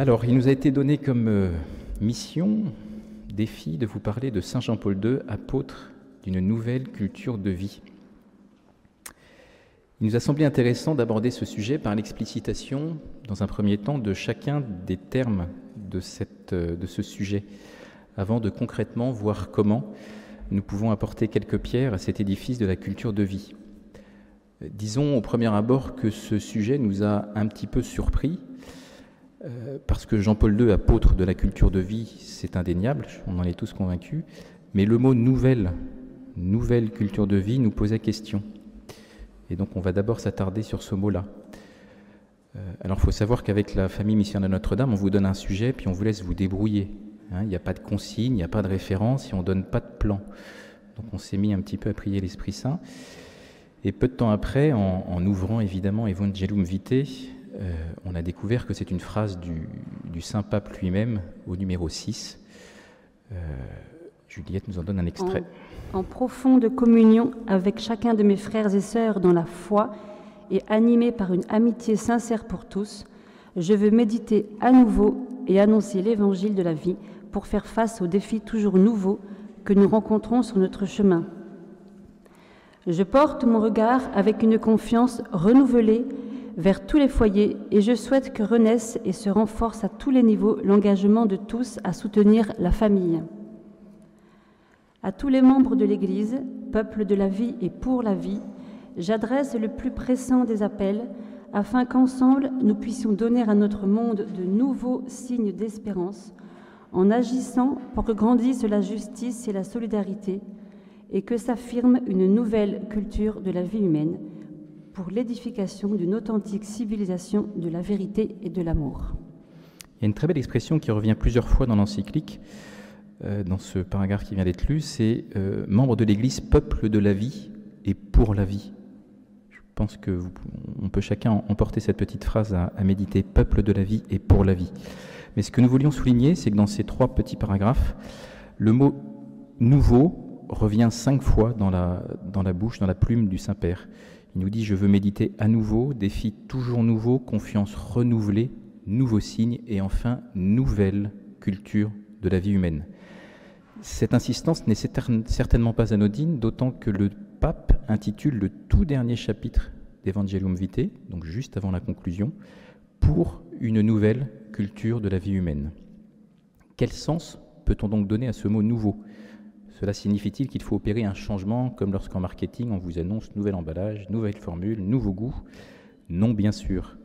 Alors, il nous a été donné comme euh, mission, défi, de vous parler de Saint Jean-Paul II, apôtre d'une nouvelle culture de vie. Il nous a semblé intéressant d'aborder ce sujet par l'explicitation, dans un premier temps, de chacun des termes de, euh, de ce sujet, avant de concrètement voir comment nous pouvons apporter quelques pierres à cet édifice de la culture de vie. Disons au premier abord que ce sujet nous a un petit peu surpris, euh, parce que Jean-Paul II, apôtre de la culture de vie, c'est indéniable, on en est tous convaincus, mais le mot nouvelle, nouvelle culture de vie nous posait question. Et donc on va d'abord s'attarder sur ce mot-là. Euh, alors il faut savoir qu'avec la famille missionnaire de Notre-Dame, on vous donne un sujet, puis on vous laisse vous débrouiller. Hein. Il n'y a pas de consigne, il n'y a pas de référence, et on ne donne pas de plan. Donc on s'est mis un petit peu à prier l'Esprit Saint. Et peu de temps après, en, ouvrant évidemment Evangelium Vitae, euh, on a découvert que c'est une phrase du, Saint Pape lui-même au numéro 6. Euh, Juliette nous en donne un extrait. En, en, profonde communion avec chacun de mes frères et sœurs dans la foi et animé par une amitié sincère pour tous, je veux méditer à nouveau et annoncer l'évangile de la vie pour faire face aux défis toujours nouveaux que nous rencontrons sur notre chemin. Je porte mon regard avec une confiance renouvelée vers tous les foyers et je souhaite que renaisse et se renforce à tous les niveaux l'engagement de tous à soutenir la famille. À tous les membres de l'Église, peuple de la vie et pour la vie, j'adresse le plus pressant des appels afin qu'ensemble nous puissions donner à notre monde de nouveaux signes d'espérance en agissant pour que grandisse la justice et la solidarité et que s'affirme une nouvelle culture de la vie humaine pour l'édification d'une authentique civilisation de la vérité et de l'amour. Il y a une très belle expression qui revient plusieurs fois dans l'encyclique, euh, dans ce paragraphe qui vient d'être lu, c'est euh, membre de l'Église, peuple de la vie et pour la vie. Je pense que on peut chacun emporter cette petite phrase à, méditer, peuple de la vie et pour la vie. Mais ce que nous voulions souligner, c'est que dans ces trois petits paragraphes, le mot nouveau revient cinq fois dans la bouche, dans la plume du Saint-Père. Il nous dit Je veux méditer à nouveau, défi toujours nouveau, confiance renouvelée, nouveau signe et enfin nouvelle culture de la vie humaine. Cette insistance n'est certainement pas anodine, d'autant que le pape intitule le tout dernier chapitre d'Evangelium Vitae, donc juste avant la conclusion, pour une nouvelle culture de la vie humaine. Quel sens peut-on donc donner à ce mot nouveau? Cela signifie-t-il qu'il faut opérer un changement comme lorsqu'en marketing on vous annonce nouvel emballage, nouvelle formule, nouveau goût? Non, bien sûr.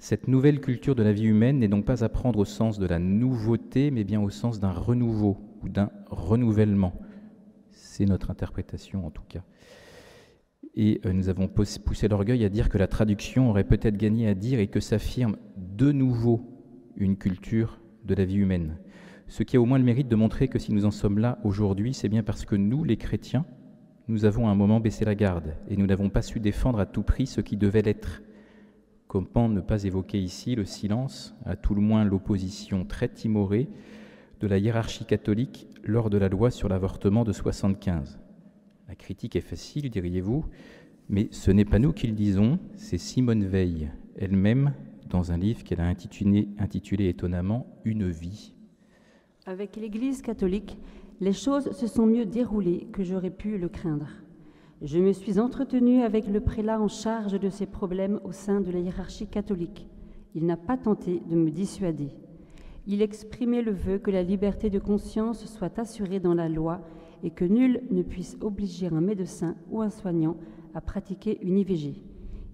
Cette nouvelle culture de la vie humaine n'est donc pas à prendre au sens de la nouveauté, mais bien au sens d'un renouveau ou d'un renouvellement. C'est notre interprétation en tout cas. Et euh, nous avons poussé l'orgueil à dire que la traduction aurait peut-être gagné à dire et que s'affirme de nouveau une culture de la vie humaine ce qui a au moins le mérite de montrer que si nous en sommes là aujourd'hui, c'est bien parce que nous, les chrétiens, nous avons à un moment baissé la garde et nous n'avons pas su défendre à tout prix ce qui devait l'être. Comment ne pas évoquer ici le silence, à tout le moins l'opposition très timorée de la hiérarchie catholique lors de la loi sur l'avortement de 75 La critique est facile, diriez-vous, mais ce n'est pas nous qui le disons, c'est Simone Veil elle-même dans un livre qu'elle a intitulé, intitulé étonnamment Une vie. Avec l'Église catholique, les choses se sont mieux déroulées que j'aurais pu le craindre. Je me suis entretenue avec le prélat en charge de ces problèmes au sein de la hiérarchie catholique. Il n'a pas tenté de me dissuader. Il exprimait le vœu que la liberté de conscience soit assurée dans la loi et que nul ne puisse obliger un médecin ou un soignant à pratiquer une IVG.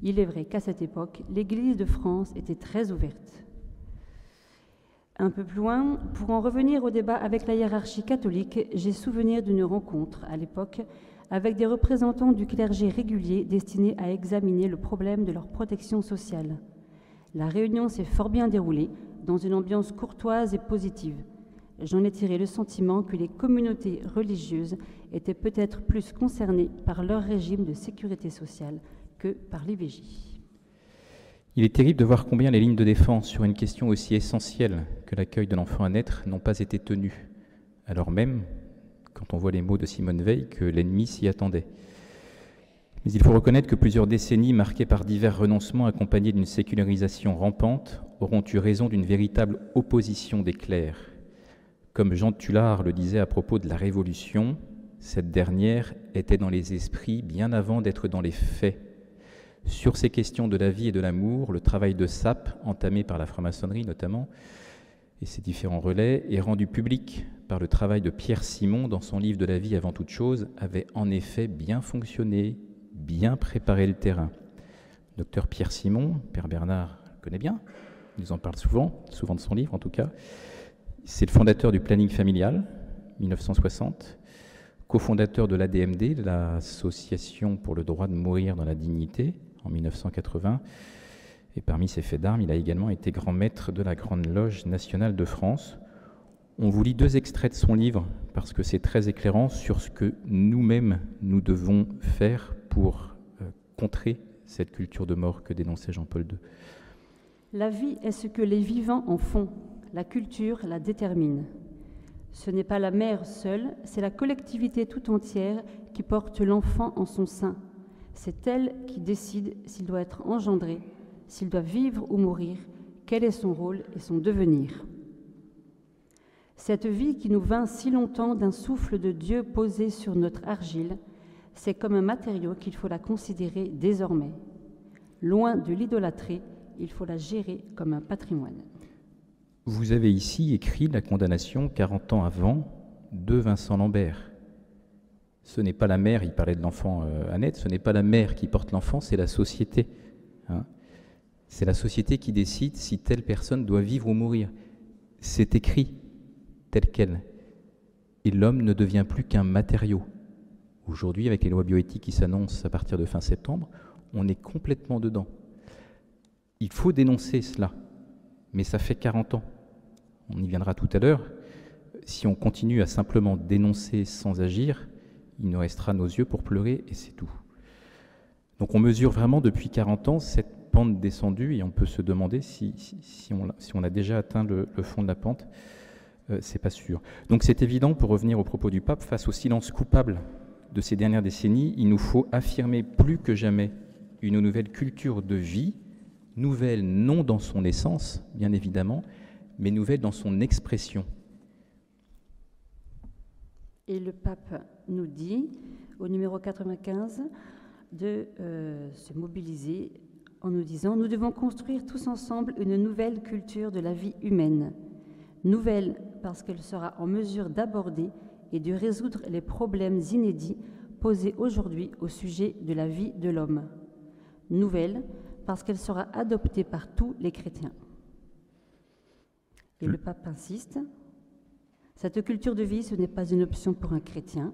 Il est vrai qu'à cette époque, l'Église de France était très ouverte. Un peu plus loin, pour en revenir au débat avec la hiérarchie catholique, j'ai souvenir d'une rencontre à l'époque avec des représentants du clergé régulier destinés à examiner le problème de leur protection sociale. La réunion s'est fort bien déroulée dans une ambiance courtoise et positive. J'en ai tiré le sentiment que les communautés religieuses étaient peut-être plus concernées par leur régime de sécurité sociale que par l'IVJ. Il est terrible de voir combien les lignes de défense sur une question aussi essentielle que l'accueil de l'enfant à naître n'ont pas été tenues, alors même, quand on voit les mots de Simone Veil, que l'ennemi s'y attendait. Mais il faut reconnaître que plusieurs décennies marquées par divers renoncements accompagnés d'une sécularisation rampante auront eu raison d'une véritable opposition des clercs. Comme Jean Tullard le disait à propos de la Révolution, cette dernière était dans les esprits bien avant d'être dans les faits. Sur ces questions de la vie et de l'amour, le travail de Sape, entamé par la franc-maçonnerie notamment, et ses différents relais, est rendu public par le travail de Pierre Simon dans son livre de la vie avant toute chose, avait en effet bien fonctionné, bien préparé le terrain. Docteur Pierre Simon, Père Bernard connaît bien, il nous en parle souvent, souvent de son livre en tout cas. C'est le fondateur du planning familial, 1960, cofondateur de l'ADMD, l'Association pour le droit de mourir dans la dignité, en 1980. Et parmi ses faits d'armes, il a également été grand maître de la Grande Loge nationale de France. On vous lit deux extraits de son livre parce que c'est très éclairant sur ce que nous-mêmes nous devons faire pour euh, contrer cette culture de mort que dénonçait Jean-Paul II. La vie est ce que les vivants en font. La culture la détermine. Ce n'est pas la mère seule, c'est la collectivité tout entière qui porte l'enfant en son sein. C'est elle qui décide s'il doit être engendré, s'il doit vivre ou mourir, quel est son rôle et son devenir. Cette vie qui nous vint si longtemps d'un souffle de Dieu posé sur notre argile, c'est comme un matériau qu'il faut la considérer désormais. Loin de l'idolâtrer, il faut la gérer comme un patrimoine. Vous avez ici écrit la condamnation 40 ans avant de Vincent Lambert. Ce n'est pas la mère, il parlait de l'enfant euh, Annette, ce n'est pas la mère qui porte l'enfant, c'est la société. Hein. c'est la société qui décide si telle personne doit vivre ou mourir. C'est écrit tel quel. Et l'homme ne devient plus qu'un matériau. Aujourd'hui, avec les lois bioéthiques qui s'annoncent à partir de fin septembre, on est complètement dedans. Il faut dénoncer cela, mais ça fait 40 ans. On y viendra tout à l'heure. Si on continue à simplement dénoncer sans agir, il nous restera nos yeux pour pleurer et c'est tout. Donc on mesure vraiment depuis 40 ans cette pente descendue et on peut se demander si, on, a déjà atteint le, fond de la pente. Euh, c'est pas sûr. Donc c'est évident, pour revenir au propos du pape, face au silence coupable de ces dernières décennies, il nous faut affirmer plus que jamais une nouvelle culture de vie nouvelle non dans son essence, bien évidemment, mais nouvelle dans son expression. Et le pape nous dit, au numéro 95, de euh, se mobiliser en nous disant, nous devons construire tous ensemble une nouvelle culture de la vie humaine. Nouvelle parce qu'elle sera en mesure d'aborder et de résoudre les problèmes inédits posés aujourd'hui au sujet de la vie de l'homme. Nouvelle parce qu'elle sera adoptée par tous les chrétiens. Et le pape insiste, cette culture de vie, ce n'est pas une option pour un chrétien,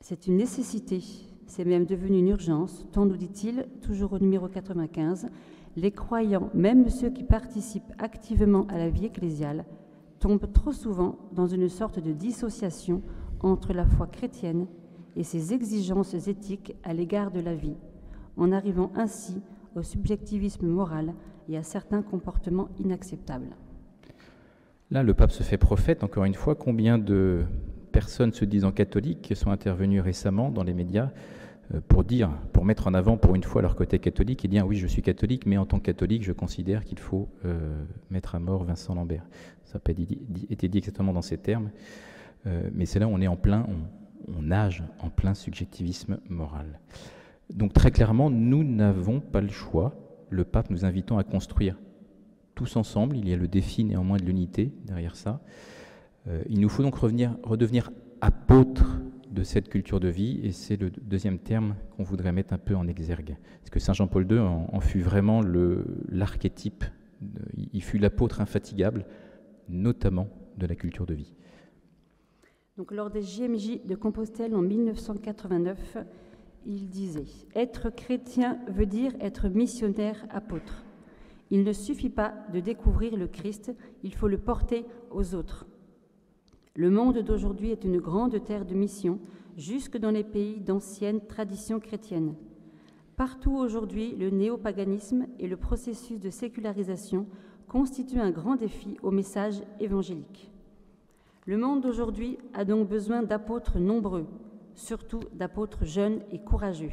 c'est une nécessité, c'est même devenu une urgence, tant nous dit-il, toujours au numéro 95, les croyants, même ceux qui participent activement à la vie ecclésiale, tombent trop souvent dans une sorte de dissociation entre la foi chrétienne et ses exigences éthiques à l'égard de la vie en arrivant ainsi au subjectivisme moral et à certains comportements inacceptables. Là, le pape se fait prophète, encore une fois. Combien de personnes se disant catholiques sont intervenues récemment dans les médias euh, pour dire, pour mettre en avant pour une fois leur côté catholique et dire oui, je suis catholique, mais en tant que catholique, je considère qu'il faut euh, mettre à mort Vincent Lambert. Ça n'a pas été dit exactement dans ces termes, euh, mais c'est là où on est en plein, on nage en plein subjectivisme moral. Donc très clairement, nous n'avons pas le choix, le pape nous invitant à construire tous ensemble, il y a le défi néanmoins de l'unité derrière ça. Euh, il nous faut donc redevenir apôtres de cette culture de vie, et c'est le deuxième terme qu'on voudrait mettre un peu en exergue. Parce que Saint Jean-Paul II en, fut vraiment l'archétype, il fut l'apôtre infatigable, notamment de la culture de vie. Donc, lors des JMJ de Compostelle en 1989, il disait Être chrétien veut dire être missionnaire apôtre. Il ne suffit pas de découvrir le Christ, il faut le porter aux autres. Le monde d'aujourd'hui est une grande terre de mission, jusque dans les pays d'anciennes traditions chrétiennes. Partout aujourd'hui, le néopaganisme et le processus de sécularisation constituent un grand défi au message évangélique. Le monde d'aujourd'hui a donc besoin d'apôtres nombreux, surtout d'apôtres jeunes et courageux.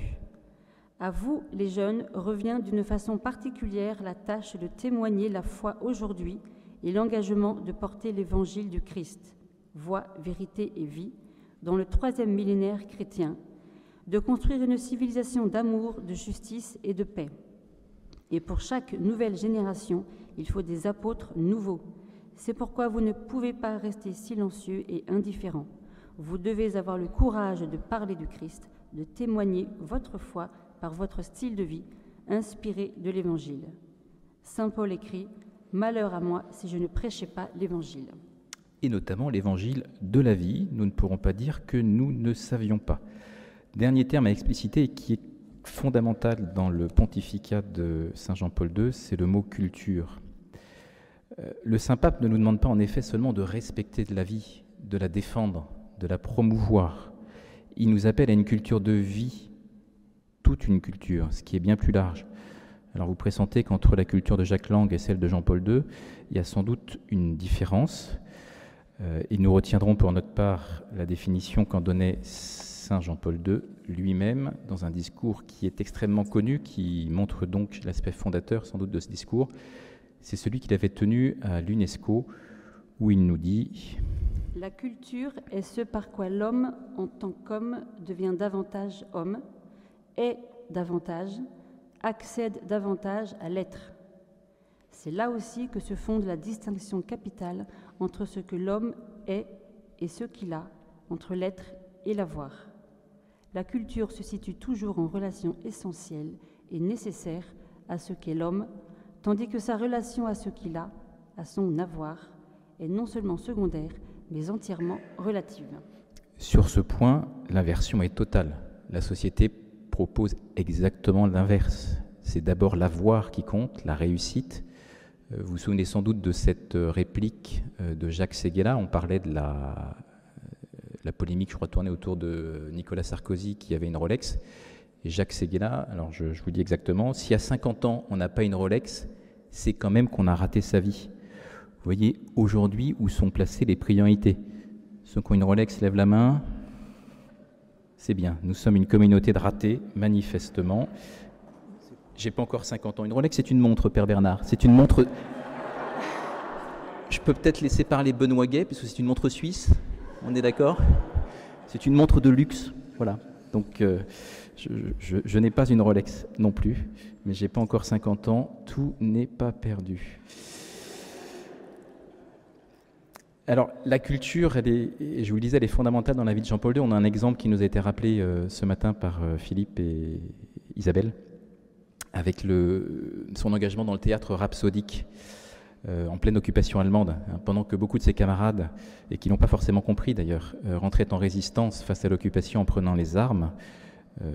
À vous, les jeunes, revient d'une façon particulière la tâche de témoigner la foi aujourd'hui et l'engagement de porter l'évangile du Christ, voie, vérité et vie, dans le troisième millénaire chrétien, de construire une civilisation d'amour, de justice et de paix. Et pour chaque nouvelle génération, il faut des apôtres nouveaux. C'est pourquoi vous ne pouvez pas rester silencieux et indifférent. Vous devez avoir le courage de parler du Christ, de témoigner votre foi par votre style de vie, inspiré de l'Évangile. Saint Paul écrit Malheur à moi si je ne prêchais pas l'Évangile. Et notamment l'Évangile de la vie. Nous ne pourrons pas dire que nous ne savions pas. Dernier terme à expliciter qui est fondamental dans le pontificat de Saint Jean-Paul II, c'est le mot culture. Euh, le Saint Pape ne nous demande pas en effet seulement de respecter de la vie, de la défendre, de la promouvoir. Il nous appelle à une culture de vie, toute une culture, ce qui est bien plus large. Alors vous pressentez qu'entre la culture de Jacques Lang et celle de Jean-Paul II, il y a sans doute une différence. Euh, et nous retiendrons pour notre part la définition qu'en donnait Saint Jean-Paul II lui-même dans un discours qui est extrêmement connu, qui montre donc l'aspect fondateur sans doute de ce discours. C'est celui qu'il avait tenu à l'UNESCO où il nous dit La culture est ce par quoi l'homme en tant qu'homme devient davantage homme, est davantage, accède davantage à l'être. C'est là aussi que se fonde la distinction capitale entre ce que l'homme est et ce qu'il a, entre l'être et l'avoir. La culture se situe toujours en relation essentielle et nécessaire à ce qu'est l'homme, tandis que sa relation à ce qu'il a, à son avoir, est non seulement secondaire, mais entièrement relative. Sur ce point, l'inversion est totale. La société propose exactement l'inverse. C'est d'abord l'avoir qui compte, la réussite. Euh, vous vous souvenez sans doute de cette euh, réplique euh, de Jacques Séguéla. On parlait de la, polémique, je crois, tournée autour de Nicolas Sarkozy qui avait une Rolex. Jacques Séguéla, alors je, je vous dis exactement, si à 50 ans on n'a pas une Rolex, c'est quand même qu'on a raté sa vie. Vous voyez aujourd'hui où sont placées les priorités. Ceux qui ont une Rolex lèvent la main, c'est bien. Nous sommes une communauté de ratés, manifestement. J'ai pas encore 50 ans. Une Rolex, c'est une montre, Père Bernard. C'est une montre. Je peux peut-être laisser parler Benoît Gay, puisque c'est une montre suisse. On est d'accord? C'est une montre de luxe. Voilà. Donc, euh, je, n'ai pas une Rolex non plus, mais j'ai pas encore 50 ans. Tout n'est pas perdu. Alors, la culture, elle est, je vous le disais, elle est fondamentale dans la vie de Jean-Paul II. On a un exemple qui nous a été rappelé euh, ce matin par euh, Philippe et Isabelle, avec son engagement dans le théâtre rhapsodique euh, en pleine occupation allemande, hein, pendant que beaucoup de ses camarades, et qui n'ont pas forcément compris d'ailleurs, rentraient en résistance face à l'occupation en prenant les armes.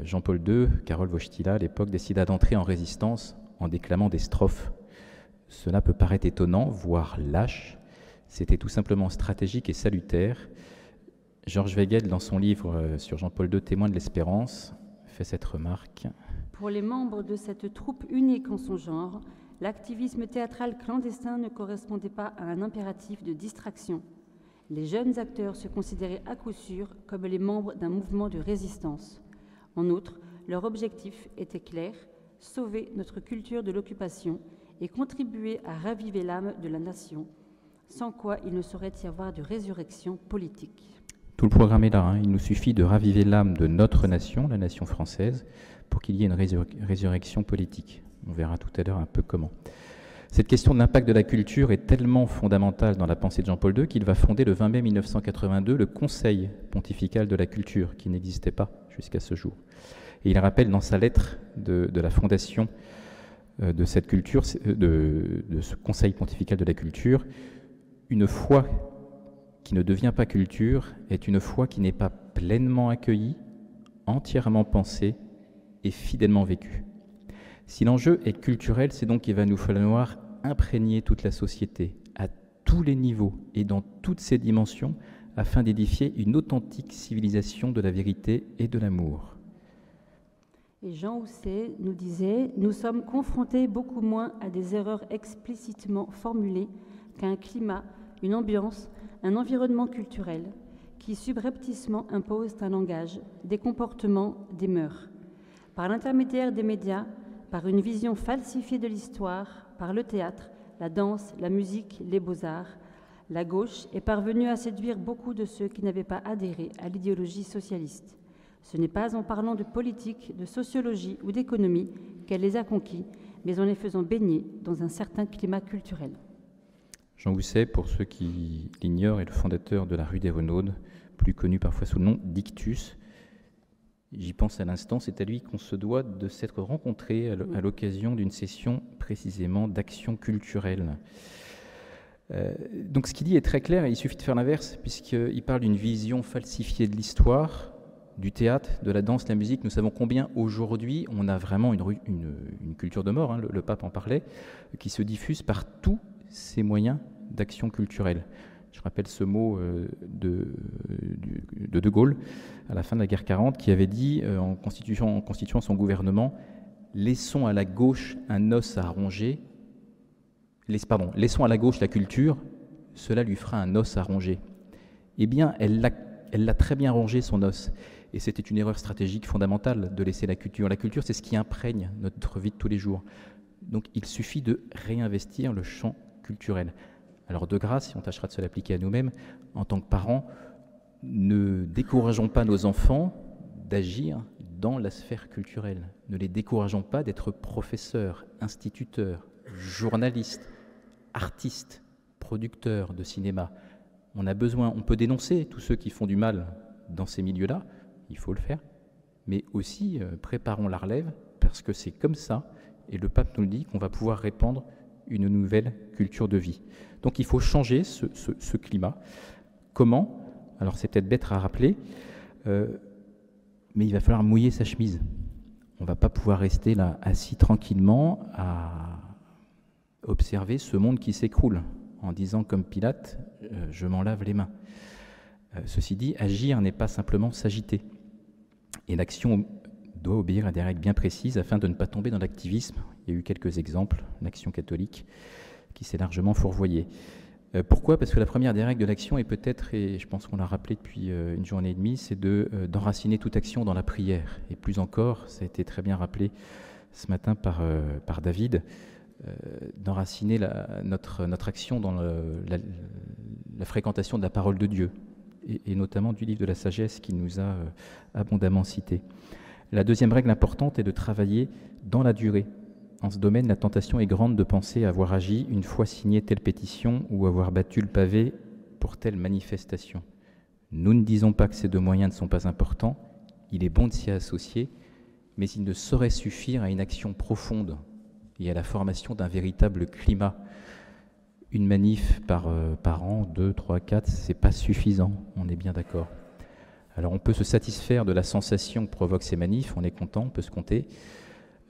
Jean-Paul II, Karol Wojtyla à l'époque, décida d'entrer en résistance en déclamant des strophes. Cela peut paraître étonnant, voire lâche, c'était tout simplement stratégique et salutaire. Georges Weigel, dans son livre euh, sur Jean-Paul II, témoin de l'espérance, fait cette remarque. Pour les membres de cette troupe unique en son genre, l'activisme théâtral clandestin ne correspondait pas à un impératif de distraction. Les jeunes acteurs se considéraient à coup sûr comme les membres d'un mouvement de résistance. En outre, leur objectif était clair, sauver notre culture de l'occupation et contribuer à raviver l'âme de la nation sans quoi il ne saurait y avoir de résurrection politique. Tout le programme est là. Hein. Il nous suffit de raviver l'âme de notre nation, la nation française, pour qu'il y ait une résurrection politique. On verra tout à l'heure un peu comment. Cette question de l'impact de la culture est tellement fondamentale dans la pensée de Jean-Paul II qu'il va fonder le 20 mai 1982 le Conseil pontifical de la culture, qui n'existait pas jusqu'à ce jour. Et il rappelle dans sa lettre de, la fondation euh, de cette culture, de, de ce Conseil pontifical de la culture, une foi qui ne devient pas culture est une foi qui n'est pas pleinement accueillie, entièrement pensée et fidèlement vécue. Si l'enjeu est culturel, c'est donc qu'il va nous falloir imprégner toute la société à tous les niveaux et dans toutes ses dimensions afin d'édifier une authentique civilisation de la vérité et de l'amour. Et Jean Housset nous disait, nous sommes confrontés beaucoup moins à des erreurs explicitement formulées qu'à un climat une ambiance, un environnement culturel qui subrepticement imposent un langage, des comportements, des mœurs. Par l'intermédiaire des médias, par une vision falsifiée de l'histoire, par le théâtre, la danse, la musique, les beaux-arts, la gauche est parvenue à séduire beaucoup de ceux qui n'avaient pas adhéré à l'idéologie socialiste. Ce n'est pas en parlant de politique, de sociologie ou d'économie qu'elle les a conquis, mais en les faisant baigner dans un certain climat culturel. Jean Housset, pour ceux qui l'ignorent, est le fondateur de la rue des Renaudes, plus connu parfois sous le nom d'Ictus. J'y pense à l'instant, c'est à lui qu'on se doit de s'être rencontré à l'occasion d'une session précisément d'action culturelle. Euh, donc ce qu'il dit est très clair et il suffit de faire l'inverse, puisqu'il parle d'une vision falsifiée de l'histoire, du théâtre, de la danse, de la musique. Nous savons combien aujourd'hui on a vraiment une, culture de mort, hein, le, pape en parlait, qui se diffuse par tous ces moyens d'action culturelle. Je rappelle ce mot euh, de, de, Gaulle à la fin de la guerre 40 qui avait dit euh, en, constituant, son gouvernement Laissons à la gauche un os à ronger, laissons à la gauche la culture, cela lui fera un os à ronger. Eh bien, elle l'a très bien rongé son os. Et c'était une erreur stratégique fondamentale de laisser la culture. La culture, c'est ce qui imprègne notre vie de tous les jours. Donc il suffit de réinvestir le champ culturel. Alors de grâce, si on tâchera de se l'appliquer à nous-mêmes, en tant que parents, ne décourageons pas nos enfants d'agir dans la sphère culturelle. Ne les décourageons pas d'être professeurs, instituteurs, journalistes, artistes, producteurs de cinéma. On a besoin, on peut dénoncer tous ceux qui font du mal dans ces milieux-là, il faut le faire, mais aussi euh, préparons la relève parce que c'est comme ça, et le pape nous le dit, qu'on va pouvoir répandre une nouvelle culture de vie. Donc il faut changer ce, climat. Comment? Alors c'est peut-être bête à rappeler, euh, mais il va falloir mouiller sa chemise. On ne va pas pouvoir rester là assis tranquillement à observer ce monde qui s'écroule en disant comme Pilate, euh, je m'en lave les mains. Euh, ceci dit, agir n'est pas simplement s'agiter. Et l'action doit obéir à des règles bien précises afin de ne pas tomber dans l'activisme. Il y a eu quelques exemples, l'action catholique, qui s'est largement fourvoyée. Euh, pourquoi? Parce que la première des règles de l'action est peut-être, et je pense qu'on l'a rappelé depuis une journée et demie, c'est de, d'enraciner toute action dans la prière. Et plus encore, ça a été très bien rappelé ce matin par, par David, euh, d'enraciner notre, notre action dans la, fréquentation de la parole de Dieu, et, notamment du livre de la sagesse qu'il nous a euh, abondamment cité. La deuxième règle importante est de travailler dans la durée. En ce domaine, la tentation est grande de penser avoir agi une fois signé telle pétition ou avoir battu le pavé pour telle manifestation. Nous ne disons pas que ces deux moyens ne sont pas importants, il est bon de s'y associer, mais il ne saurait suffire à une action profonde et à la formation d'un véritable climat. Une manif par, euh, par an, deux, trois, quatre, c'est pas suffisant, on est bien d'accord. Alors on peut se satisfaire de la sensation que provoquent ces manifs, on est content, on peut se compter,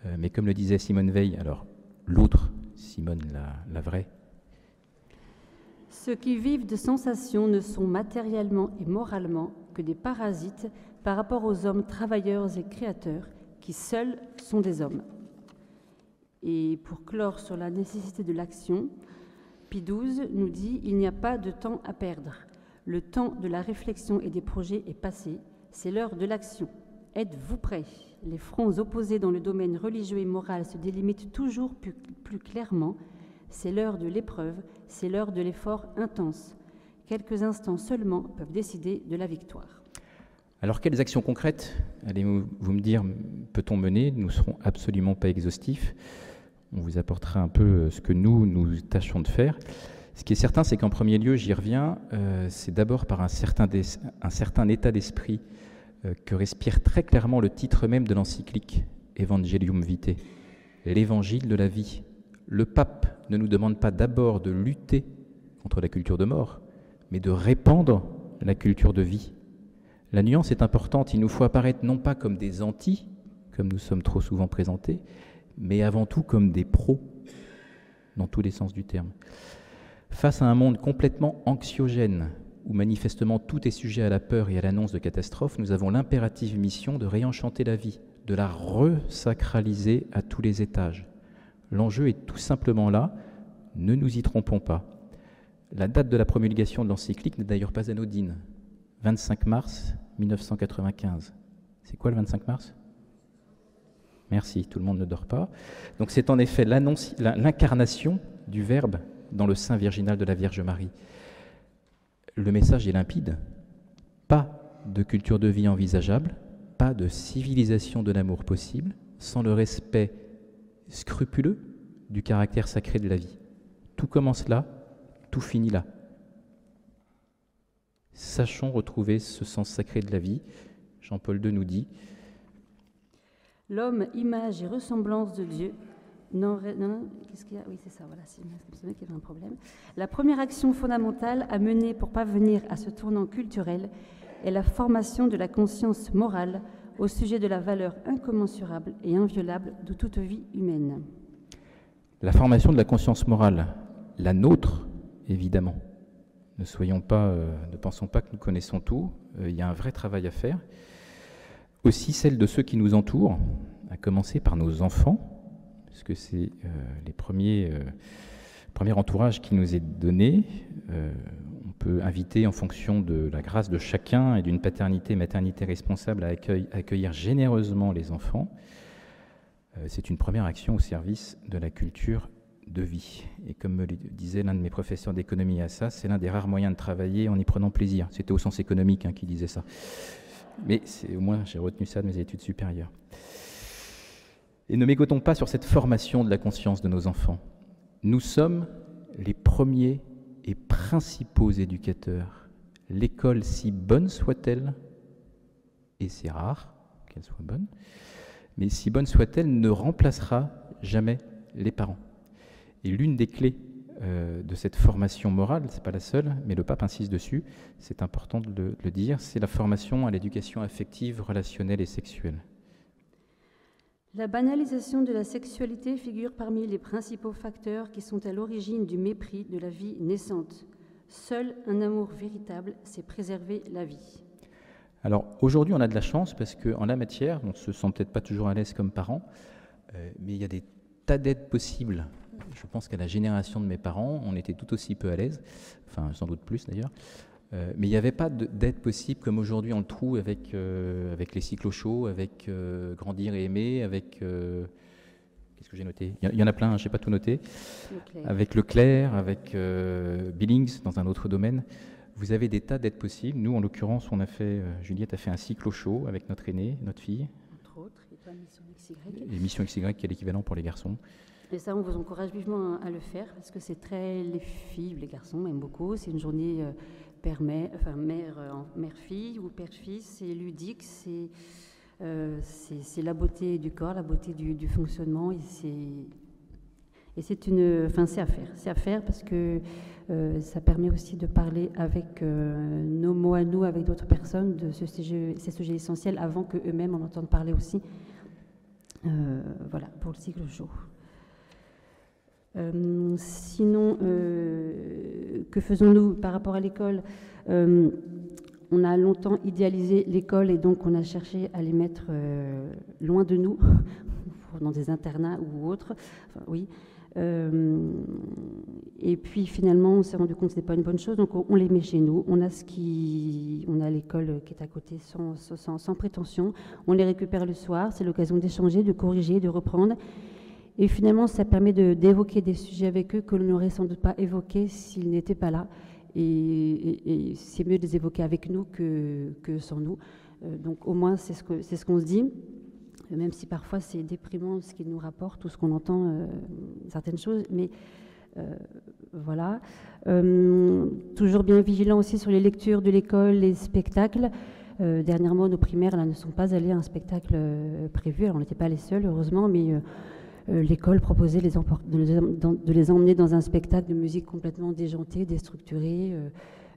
euh, mais comme le disait Simone Veil, alors l'autre, Simone la, vraie, ceux qui vivent de sensations ne sont matériellement et moralement que des parasites par rapport aux hommes travailleurs et créateurs qui seuls sont des hommes. Et pour clore sur la nécessité de l'action, Pie XII nous dit Il n'y a pas de temps à perdre. Le temps de la réflexion et des projets est passé. C'est l'heure de l'action. Êtes-vous prêts? Les fronts opposés dans le domaine religieux et moral se délimitent toujours plus, clairement. C'est l'heure de l'épreuve, c'est l'heure de l'effort intense. Quelques instants seulement peuvent décider de la victoire. Alors, quelles actions concrètes allez-vous me dire peut-on mener? Nous ne serons absolument pas exhaustifs on vous apportera un peu euh, ce que nous, nous tâchons de faire. Ce qui est certain, c'est qu'en premier lieu, j'y reviens, euh, c'est d'abord par un certain, état d'esprit euh, que respire très clairement le titre même de l'encyclique Evangelium Vitae, l'évangile de la vie. Le pape ne nous demande pas d'abord de lutter contre la culture de mort, mais de répandre la culture de vie. La nuance est importante, il nous faut apparaître non pas comme des anti, comme nous sommes trop souvent présentés, mais avant tout comme des pros, dans tous les sens du terme. Face à un monde complètement anxiogène, où manifestement tout est sujet à la peur et à l'annonce de catastrophes, nous avons l'impérative mission de réenchanter la vie, de la resacraliser à tous les étages. L'enjeu est tout simplement là, ne nous y trompons pas. La date de la promulgation de l'encyclique n'est d'ailleurs pas anodine. 25 mars 1995. C'est quoi le 25 mars? Merci, tout le monde ne dort pas. Donc c'est en effet l'incarnation du Verbe dans le sein virginal de la Vierge Marie. Le message est limpide. Pas de culture de vie envisageable, pas de civilisation de l'amour possible, sans le respect scrupuleux du caractère sacré de la vie. Tout commence là, tout finit là. Sachons retrouver ce sens sacré de la vie. Jean-Paul II nous dit L'homme, image et ressemblance de Dieu. Non, non, qu'est-ce qu'il y a? Oui, c'est ça, voilà, c'est un problème. La première action fondamentale à mener pour parvenir à ce tournant culturel est la formation de la conscience morale au sujet de la valeur incommensurable et inviolable de toute vie humaine. La formation de la conscience morale, la nôtre, évidemment. Ne soyons pas, euh, ne pensons pas que nous connaissons tout. Euh, il y a un vrai travail à faire aussi celle de ceux qui nous entourent, à commencer par nos enfants, puisque c'est euh, les premiers, euh, premier entourage qui nous est donné. Euh, on peut inviter, en fonction de la grâce de chacun et d'une paternité, maternité responsable, à accueillir généreusement les enfants. c'est une première action au service de la culture de vie. Et comme me le disait l'un de mes professeurs d'économie à ça, c'est l'un des rares moyens de travailler en y prenant plaisir. C'était au sens économique hein, qui disait ça. Mais au moins, j'ai retenu ça de mes études supérieures. Et ne mégotons pas sur cette formation de la conscience de nos enfants. Nous sommes les premiers et principaux éducateurs. L'école, si bonne soit-elle, et c'est rare qu'elle soit bonne, mais si bonne soit-elle, ne remplacera jamais les parents. Et l'une des clés euh, de cette formation morale, c'est pas la seule, mais le pape insiste dessus, c'est important de le, dire, c'est la formation à l'éducation affective, relationnelle et sexuelle. La banalisation de la sexualité figure parmi les principaux facteurs qui sont à l'origine du mépris de la vie naissante. Seul un amour véritable sait préserver la vie. Alors aujourd'hui, on a de la chance parce qu'en la matière, on ne se sent peut-être pas toujours à l'aise comme parents, euh, mais il y a des tas d'aides possibles je pense qu'à la génération de mes parents, on était tout aussi peu à l'aise, enfin sans doute plus d'ailleurs. Euh, mais il n'y avait pas d'aide possible comme aujourd'hui on le trouve avec, euh, avec les cycles chauds, avec euh, Grandir et Aimer, avec. Qu'est-ce que j'ai noté? Il y, en a plein, hein, je n'ai pas tout noté. avec Le Clair, avec Billings dans un autre domaine. Vous avez des tas d'aides possibles. Nous, en l'occurrence, on a fait, Juliette a fait un cycle chaud avec notre aîné, notre fille. Entre autres, et Mission XY. Et Mission XY qui est l'équivalent pour les garçons. Et ça, on vous encourage vivement à le faire parce que c'est très. Les filles, les garçons aiment beaucoup. C'est une journée père-mère, enfin mère, euh, mère-fille ou père-fils. C'est ludique, euh, c'est la beauté du corps, la beauté du, du fonctionnement. Et c'est. Et une, enfin c'est à faire, c'est à faire parce que ça permet aussi de parler avec nos mots à nous, avec d'autres personnes de ce sujet, ces sujets essentiels avant que eux-mêmes en entendent parler aussi. voilà pour le cycle chaud. Euh, sinon, euh, que faisons-nous par rapport à l'école euh, On a longtemps idéalisé l'école et donc on a cherché à les mettre loin de nous, dans des internats ou autres. oui. et puis finalement, on s'est rendu compte que ce n'était pas une bonne chose, donc on, les met chez nous. On a a l'école qui est à côté sans, sans prétention. On les récupère le soir. C'est l'occasion d'échanger, de corriger, de reprendre. Et finalement, ça permet d'évoquer des sujets avec eux que l'on n'aurait sans doute pas évoqués s'ils n'étaient pas là. Et, c'est mieux de les évoquer avec nous que, sans nous. Euh, donc au moins, c'est ce qu'on se dit, même si parfois c'est déprimant ce qu'ils nous rapportent, tout ce qu'on entend, euh, certaines choses. Mais euh, voilà. toujours bien vigilant aussi sur les lectures de l'école, les spectacles. dernièrement, nos primaires là, ne sont pas allés à un spectacle prévu. Alors, on n'était pas les seuls, heureusement, mais euh, l'école proposait de, les emmener dans un spectacle de musique complètement déjanté, déstructuré. Euh,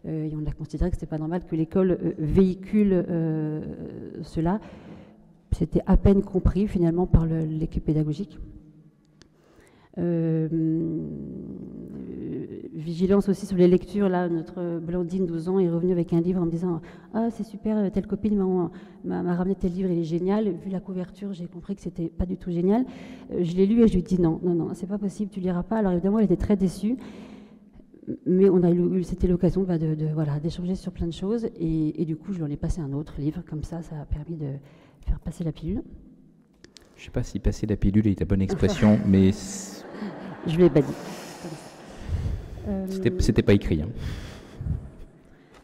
euh, et on a considéré que ce n'était pas normal que l'école véhicule cela. C'était à peine compris finalement par l'équipe pédagogique. Euh, vigilance aussi sur les lectures. Là, notre Blandine, 12 ans, est revenue avec un livre en me disant Ah, c'est super, telle copine m'a ramené tel livre, il est génial. Vu la couverture, j'ai compris que c'était pas du tout génial. Euh, je l'ai lu et je lui ai dit Non, non, non, c'est pas possible, tu liras pas. Alors évidemment, elle était très déçue. mais on a eu, c'était l'occasion bah, de, voilà, d'échanger sur plein de choses. Et, du coup, je lui en ai passé un autre livre. Comme ça, ça a permis de faire passer la pilule. Je ne sais pas si passer la pilule est la bonne expression, mais. Je ne l'ai pas dit. C'était, pas écrit. Hein.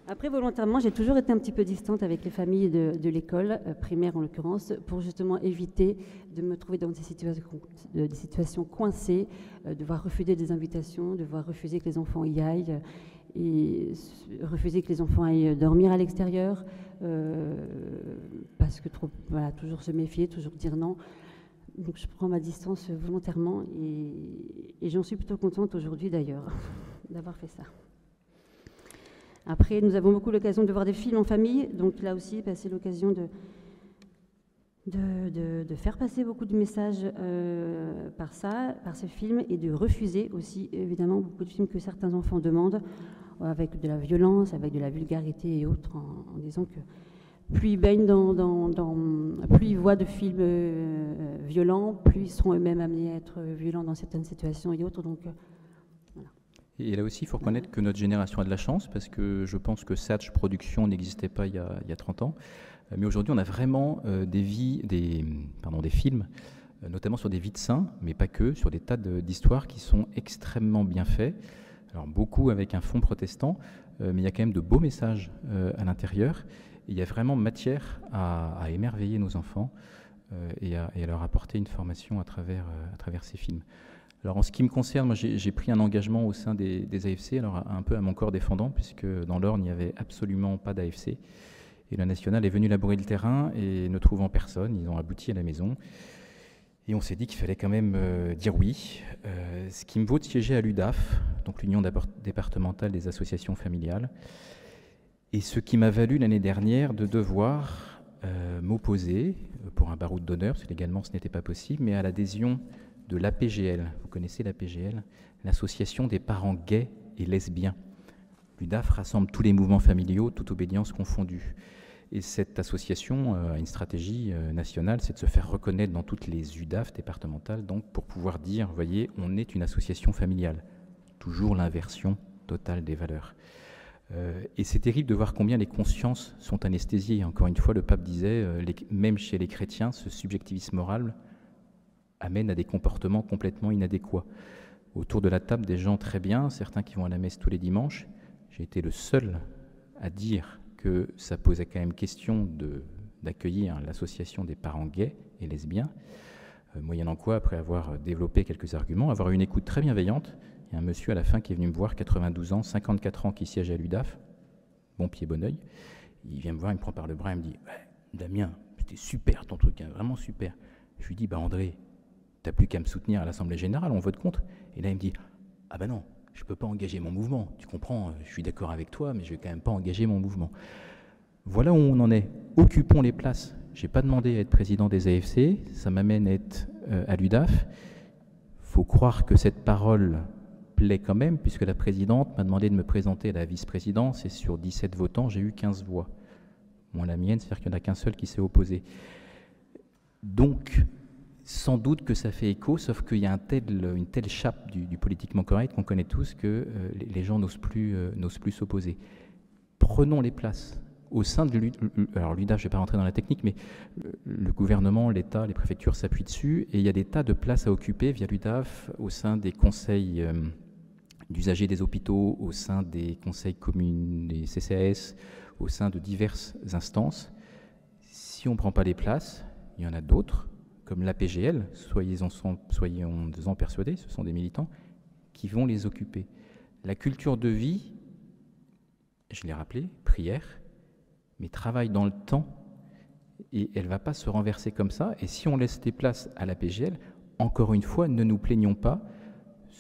Après, volontairement, j'ai toujours été un petit peu distante avec les familles de, l'école, euh, primaire en l'occurrence, pour justement éviter de me trouver dans des situations, coincées, euh, de voir refuser des invitations, de voir refuser que les enfants y aillent, et refuser que les enfants aillent dormir à l'extérieur, euh, parce que toujours se méfier, toujours dire non. Donc je prends ma distance volontairement et, j'en suis plutôt contente aujourd'hui d'ailleurs d'avoir fait ça. Après, nous avons beaucoup l'occasion de voir des films en famille, donc là aussi, bah, c'est l'occasion de, de, faire passer beaucoup de messages euh, par ça, par ces films, et de refuser aussi, évidemment, beaucoup de films que certains enfants demandent, avec de la violence, avec de la vulgarité et autres, en, disant que plus ils baignent dans, plus ils voient de films euh, violents, plus ils seront eux-mêmes amenés à être violents dans certaines situations et autres. Donc, euh, et là aussi, il faut reconnaître que notre génération a de la chance, parce que je pense que Satch Production n'existait pas il y, a, 30 ans. Euh, mais aujourd'hui, on a vraiment des, vies, pardon, des films, notamment sur des vies de saints, mais pas que, sur des tas d'histoires qui sont extrêmement bien faits. Alors beaucoup avec un fond protestant, mais il y a quand même de beaux messages à l'intérieur. Il y a vraiment matière à, émerveiller nos enfants et à, et, à, leur apporter une formation à travers, à travers ces films. Alors en ce qui me concerne, moi j'ai pris un engagement au sein des, AFC, alors un peu à mon corps défendant, puisque dans l'Orne il n'y avait absolument pas d'AFC. Et la nationale est venue labourer le terrain et ne trouvant personne, ils ont abouti à la maison. Et on s'est dit qu'il fallait quand même euh, dire oui. Euh, ce qui me vaut de siéger à l'UDAF, donc l'Union départementale des associations familiales, et ce qui m'a valu l'année dernière de devoir euh, m'opposer, pour un baroud d'honneur, parce que légalement ce n'était pas possible, mais à l'adhésion de l'APGL. Vous connaissez l'APGL L'Association des parents gays et lesbiens. L'UDAF rassemble tous les mouvements familiaux, toute obédience confondue. Et cette association euh, a une stratégie euh, nationale, c'est de se faire reconnaître dans toutes les UDAF départementales, donc pour pouvoir dire, voyez, on est une association familiale. Toujours l'inversion totale des valeurs. Euh, et c'est terrible de voir combien les consciences sont anesthésiées. Encore une fois, le pape disait, même chez les chrétiens, ce subjectivisme moral amène à des comportements complètement inadéquats. Autour de la table, des gens très bien, certains qui vont à la messe tous les dimanches. J'ai été le seul à dire que ça posait quand même question d'accueillir l'association des parents gays et lesbiens, euh, moyennant quoi, après avoir développé quelques arguments, avoir une écoute très bienveillante, il y a un monsieur à la fin qui est venu me voir, 92 ans, 54 ans, qui siège à l'UDAF, bon pied, bon oeil. Il vient me voir, il me prend par le bras, il me dit Damien, c'était super ton truc, hein, vraiment super. Je lui dis Bah André, t'as plus qu'à me soutenir à l'Assemblée Générale, on vote contre. Et là, il me dit, ah ben non, je ne peux pas engager mon mouvement. Tu comprends, je suis d'accord avec toi, mais je ne vais quand même pas engager mon mouvement. Voilà où on en est. Occupons les places. Je n'ai pas demandé à être président des AFC, ça m'amène à être euh, à l'UDAF. faut croire que cette parole plaît quand même, puisque la présidente m'a demandé de me présenter à la vice-présidence, et sur 17 votants, j'ai eu 15 voix. Moi, la mienne, c'est-à-dire qu'il n'y en a qu'un seul qui s'est opposé. Donc, sans doute que ça fait écho, sauf qu'il y a une telle chape du, politiquement correct qu'on connaît tous que euh, les, gens n'osent plus euh, plus s'opposer. Prenons les places au sein de l'UDAF. Alors l'UDAF, je ne vais pas rentrer dans la technique, mais le, gouvernement, l'État, les préfectures s'appuient dessus, et il y a des tas de places à occuper via l'UDAF au sein des conseils euh, d'usagers des hôpitaux, au sein des conseils communes, des CCAS, au sein de diverses instances. Si on ne prend pas les places, il y en a d'autres comme l'APGL, soyez-en soyez en persuadés, ce sont des militants, qui vont les occuper. La culture de vie, je l'ai rappelé, prière, mais travaille dans le temps, et elle ne va pas se renverser comme ça. Et si on laisse des places à l'APGL, encore une fois, ne nous plaignons pas,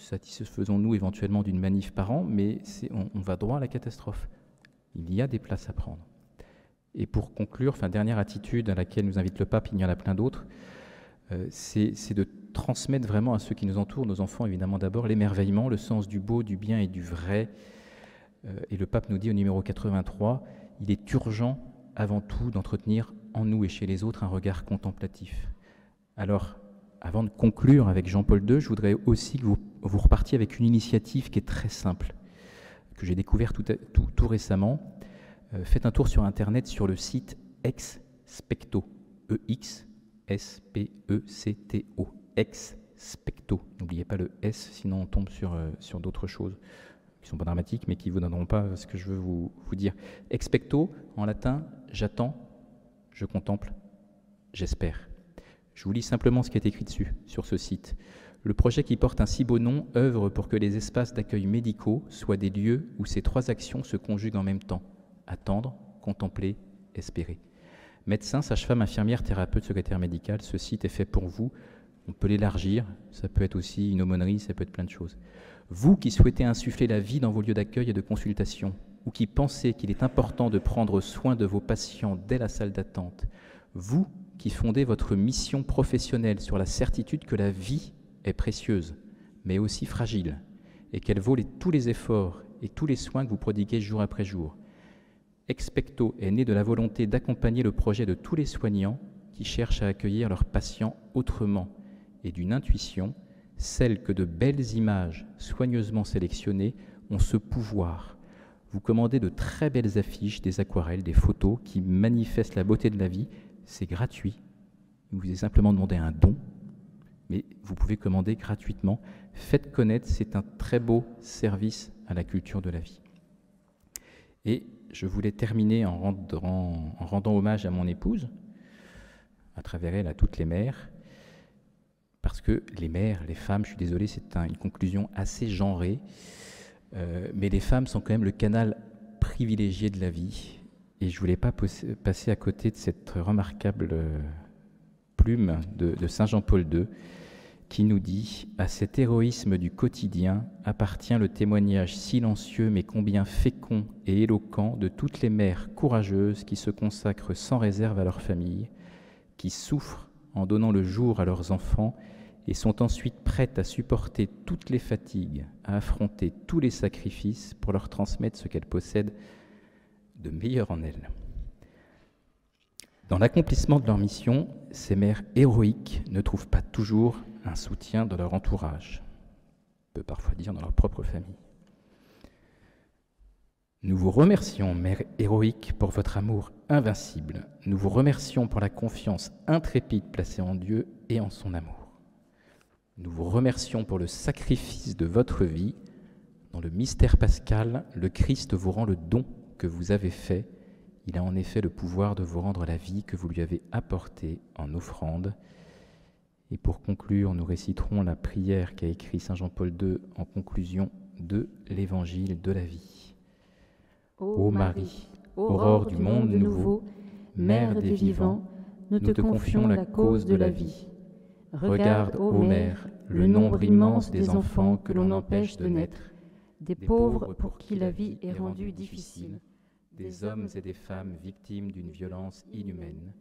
satisfaisons-nous éventuellement d'une manif par an, mais on, va droit à la catastrophe. Il y a des places à prendre. Et pour conclure, enfin, dernière attitude à laquelle nous invite le pape, il y en a plein d'autres, euh, c'est de transmettre vraiment à ceux qui nous entourent, nos enfants évidemment d'abord, l'émerveillement, le sens du beau, du bien et du vrai. Euh, et le pape nous dit au numéro 83, il est urgent avant tout d'entretenir en nous et chez les autres un regard contemplatif. Alors, avant de conclure avec Jean-Paul II, je voudrais aussi que vous, repartiez avec une initiative qui est très simple. que j'ai découvert tout, récemment. Euh, faites un tour sur Internet sur le site Expecto, E-X-S-P-E-C-T-O, Expecto. N'oubliez pas le S, sinon on tombe sur, euh, sur d'autres choses qui sont pas dramatiques, mais qui ne vous donneront pas ce que je veux vous, vous dire. Expecto, en latin, j'attends, je contemple, j'espère. Je vous lis simplement ce qui est écrit dessus, sur ce site. Le projet qui porte un si beau nom œuvre pour que les espaces d'accueil médicaux soient des lieux où ces trois actions se conjuguent en même temps. Attendre, contempler, espérer. Médecin, sage-femme, infirmière, thérapeute, secrétaire médical, ce site est fait pour vous. On peut l'élargir, ça peut être aussi une aumônerie, ça peut être plein de choses. Vous qui souhaitez insuffler la vie dans vos lieux d'accueil et de consultation, ou qui pensez qu'il est important de prendre soin de vos patients dès la salle d'attente, vous qui fondez votre mission professionnelle sur la certitude que la vie est précieuse, mais aussi fragile, et qu'elle vaut tous les efforts et tous les soins que vous prodiguez jour après jour. Expecto est né de la volonté d'accompagner le projet de tous les soignants qui cherchent à accueillir leurs patients autrement, et d'une intuition, celle que de belles images soigneusement sélectionnées ont ce pouvoir. Vous commandez de très belles affiches, des aquarelles, des photos qui manifestent la beauté de la vie. C'est gratuit. Vous vous avez simplement demandé un don mais vous pouvez commander gratuitement. Faites connaître, c'est un très beau service à la culture de la vie. Et je voulais terminer en rendant, en rendant hommage à mon épouse, à travers elle à toutes les mères, parce que les mères, les femmes, je suis désolé, c'est une conclusion assez genrée, euh, mais les femmes sont quand même le canal privilégié de la vie. Et je voulais pas passer à côté de cette remarquable euh, plume de, de Saint Jean-Paul II qui nous dit À cet héroïsme du quotidien appartient le témoignage silencieux mais combien fécond et éloquent de toutes les mères courageuses qui se consacrent sans réserve à leur famille, qui souffrent en donnant le jour à leurs enfants et sont ensuite prêtes à supporter toutes les fatigues, à affronter tous les sacrifices pour leur transmettre ce qu'elles possèdent de meilleur en elles. Dans l'accomplissement de leur mission, ces mères héroïques ne trouvent pas toujours un soutien dans leur entourage, on peut parfois dire dans leur propre famille. Nous vous remercions, Mère héroïque, pour votre amour invincible. Nous vous remercions pour la confiance intrépide placée en Dieu et en son amour. Nous vous remercions pour le sacrifice de votre vie. Dans le mystère pascal, le Christ vous rend le don que vous avez fait. Il a en effet le pouvoir de vous rendre la vie que vous lui avez apportée en offrande. Et pour conclure, nous réciterons la prière qu'a écrit Saint Jean-Paul II en conclusion de l'Évangile de la vie. Ô Marie, aurore du monde nouveau, Mère des vivants, nous te confions la cause de la vie. Regarde, ô Mère, le nombre immense des enfants que l'on empêche de naître, des pauvres pour qui la vie est rendue difficile, des hommes et des femmes victimes d'une violence inhumaine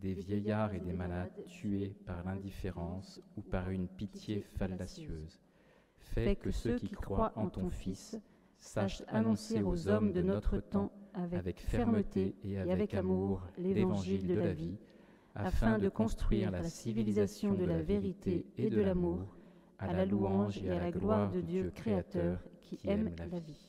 des vieillards et des malades tués par l'indifférence ou par une pitié fallacieuse. Fais que ceux qui croient en ton Fils sachent annoncer aux hommes de notre temps avec fermeté et avec amour l'évangile de la vie, afin de construire la civilisation de la vérité et de l'amour, à la louange et à la gloire de Dieu Créateur qui aime la vie.